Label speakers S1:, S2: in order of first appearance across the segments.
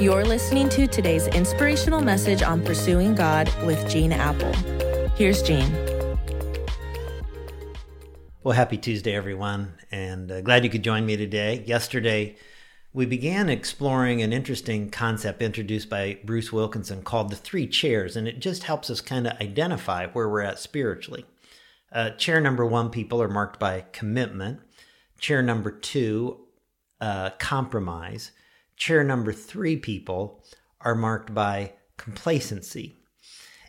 S1: You're listening to today's inspirational message on pursuing God with Gene Appel. Here's Gene.
S2: Well, happy Tuesday, everyone, and uh, glad you could join me today. Yesterday, we began exploring an interesting concept introduced by Bruce Wilkinson called the three chairs, and it just helps us kind of identify where we're at spiritually. Uh, chair number one people are marked by commitment. Chair number two, uh, compromise. Chair number three people are marked by complacency.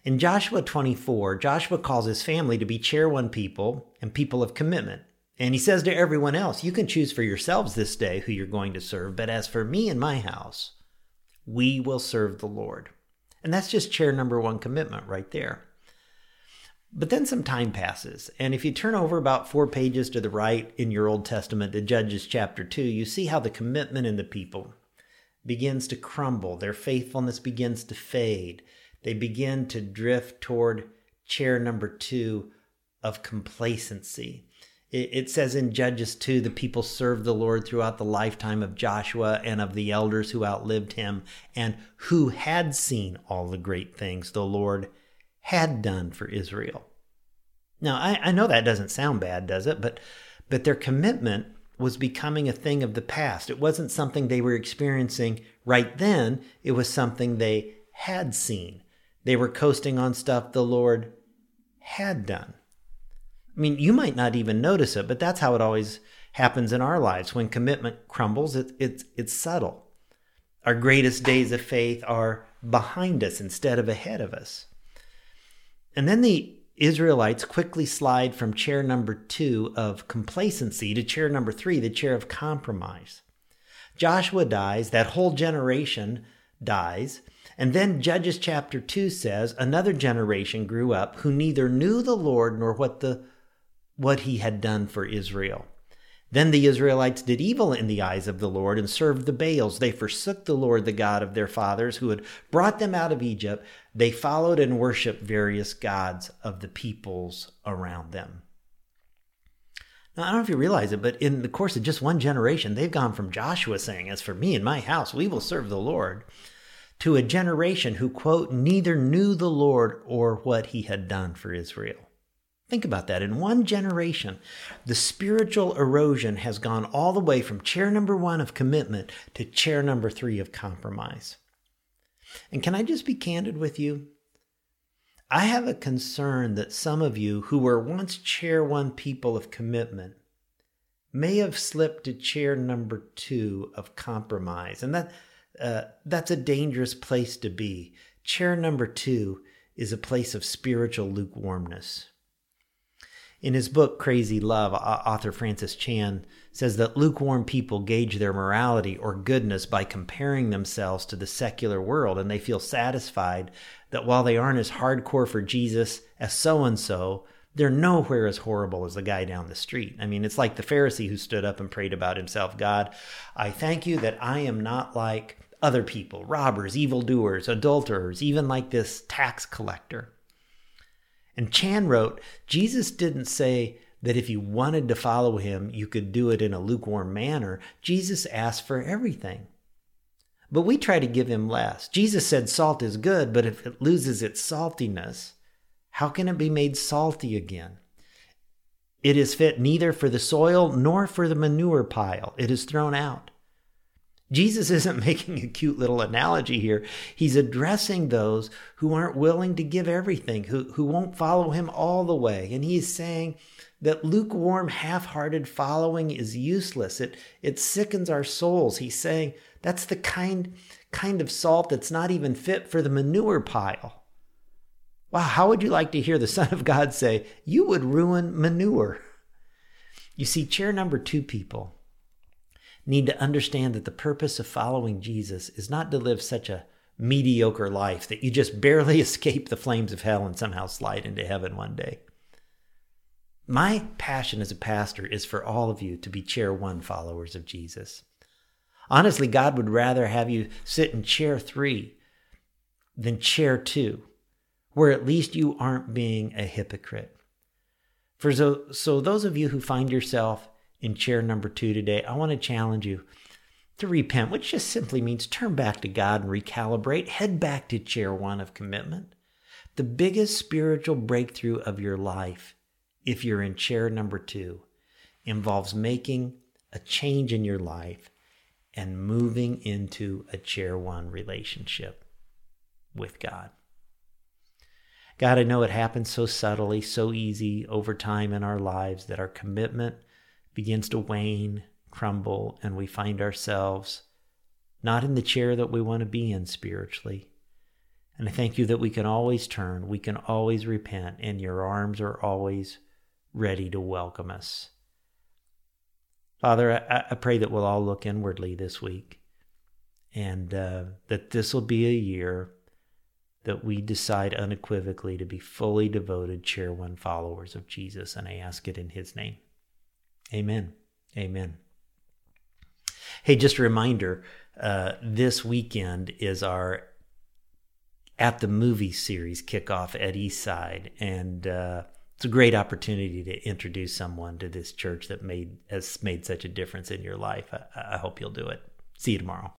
S2: In Joshua 24, Joshua calls his family to be chair one people and people of commitment. And he says to everyone else, You can choose for yourselves this day who you're going to serve, but as for me and my house, we will serve the Lord. And that's just chair number one commitment right there. But then some time passes, and if you turn over about four pages to the right in your Old Testament to Judges chapter 2, you see how the commitment in the people begins to crumble. Their faithfulness begins to fade. They begin to drift toward chair number two of complacency. It says in Judges 2 the people served the Lord throughout the lifetime of Joshua and of the elders who outlived him and who had seen all the great things the Lord had done for Israel. Now, I, I know that doesn't sound bad, does it? But, but their commitment was becoming a thing of the past. It wasn't something they were experiencing right then, it was something they had seen. They were coasting on stuff the Lord had done. I mean, you might not even notice it, but that's how it always happens in our lives. When commitment crumbles, it, it's, it's subtle. Our greatest days of faith are behind us instead of ahead of us. And then the Israelites quickly slide from chair number two of complacency to chair number three, the chair of compromise. Joshua dies, that whole generation dies, and then Judges chapter 2 says, Another generation grew up who neither knew the Lord nor what the what he had done for Israel. Then the Israelites did evil in the eyes of the Lord and served the Baals. They forsook the Lord, the God of their fathers, who had brought them out of Egypt. They followed and worshiped various gods of the peoples around them. Now, I don't know if you realize it, but in the course of just one generation, they've gone from Joshua saying, As for me and my house, we will serve the Lord, to a generation who, quote, neither knew the Lord or what he had done for Israel. Think about that. In one generation, the spiritual erosion has gone all the way from chair number one of commitment to chair number three of compromise. And can I just be candid with you? I have a concern that some of you who were once chair one people of commitment may have slipped to chair number two of compromise. And that, uh, that's a dangerous place to be. Chair number two is a place of spiritual lukewarmness. In his book Crazy Love, author Francis Chan says that lukewarm people gauge their morality or goodness by comparing themselves to the secular world, and they feel satisfied that while they aren't as hardcore for Jesus as so and so, they're nowhere as horrible as the guy down the street. I mean, it's like the Pharisee who stood up and prayed about himself God, I thank you that I am not like other people, robbers, evildoers, adulterers, even like this tax collector. And Chan wrote Jesus didn't say that if you wanted to follow him, you could do it in a lukewarm manner. Jesus asked for everything. But we try to give him less. Jesus said salt is good, but if it loses its saltiness, how can it be made salty again? It is fit neither for the soil nor for the manure pile. It is thrown out. Jesus isn't making a cute little analogy here. He's addressing those who aren't willing to give everything, who, who won't follow him all the way. And he's saying that lukewarm, half hearted following is useless. It, it sickens our souls. He's saying that's the kind, kind of salt that's not even fit for the manure pile. Wow, how would you like to hear the Son of God say, You would ruin manure? You see, chair number two people need to understand that the purpose of following Jesus is not to live such a mediocre life that you just barely escape the flames of hell and somehow slide into heaven one day. My passion as a pastor is for all of you to be chair one followers of Jesus. Honestly, God would rather have you sit in chair three than chair two, where at least you aren't being a hypocrite. For so, so those of you who find yourself in chair number two today, I want to challenge you to repent, which just simply means turn back to God and recalibrate, head back to chair one of commitment. The biggest spiritual breakthrough of your life, if you're in chair number two, involves making a change in your life and moving into a chair one relationship with God. God, I know it happens so subtly, so easy over time in our lives that our commitment begins to wane, crumble, and we find ourselves not in the chair that we want to be in spiritually. And I thank you that we can always turn, we can always repent, and your arms are always ready to welcome us. Father, I, I pray that we'll all look inwardly this week and uh, that this will be a year that we decide unequivocally to be fully devoted chair one followers of Jesus. And I ask it in his name. Amen. Amen. Hey, just a reminder uh, this weekend is our At the Movie series kickoff at Eastside. And uh, it's a great opportunity to introduce someone to this church that made has made such a difference in your life. I, I hope you'll do it. See you tomorrow.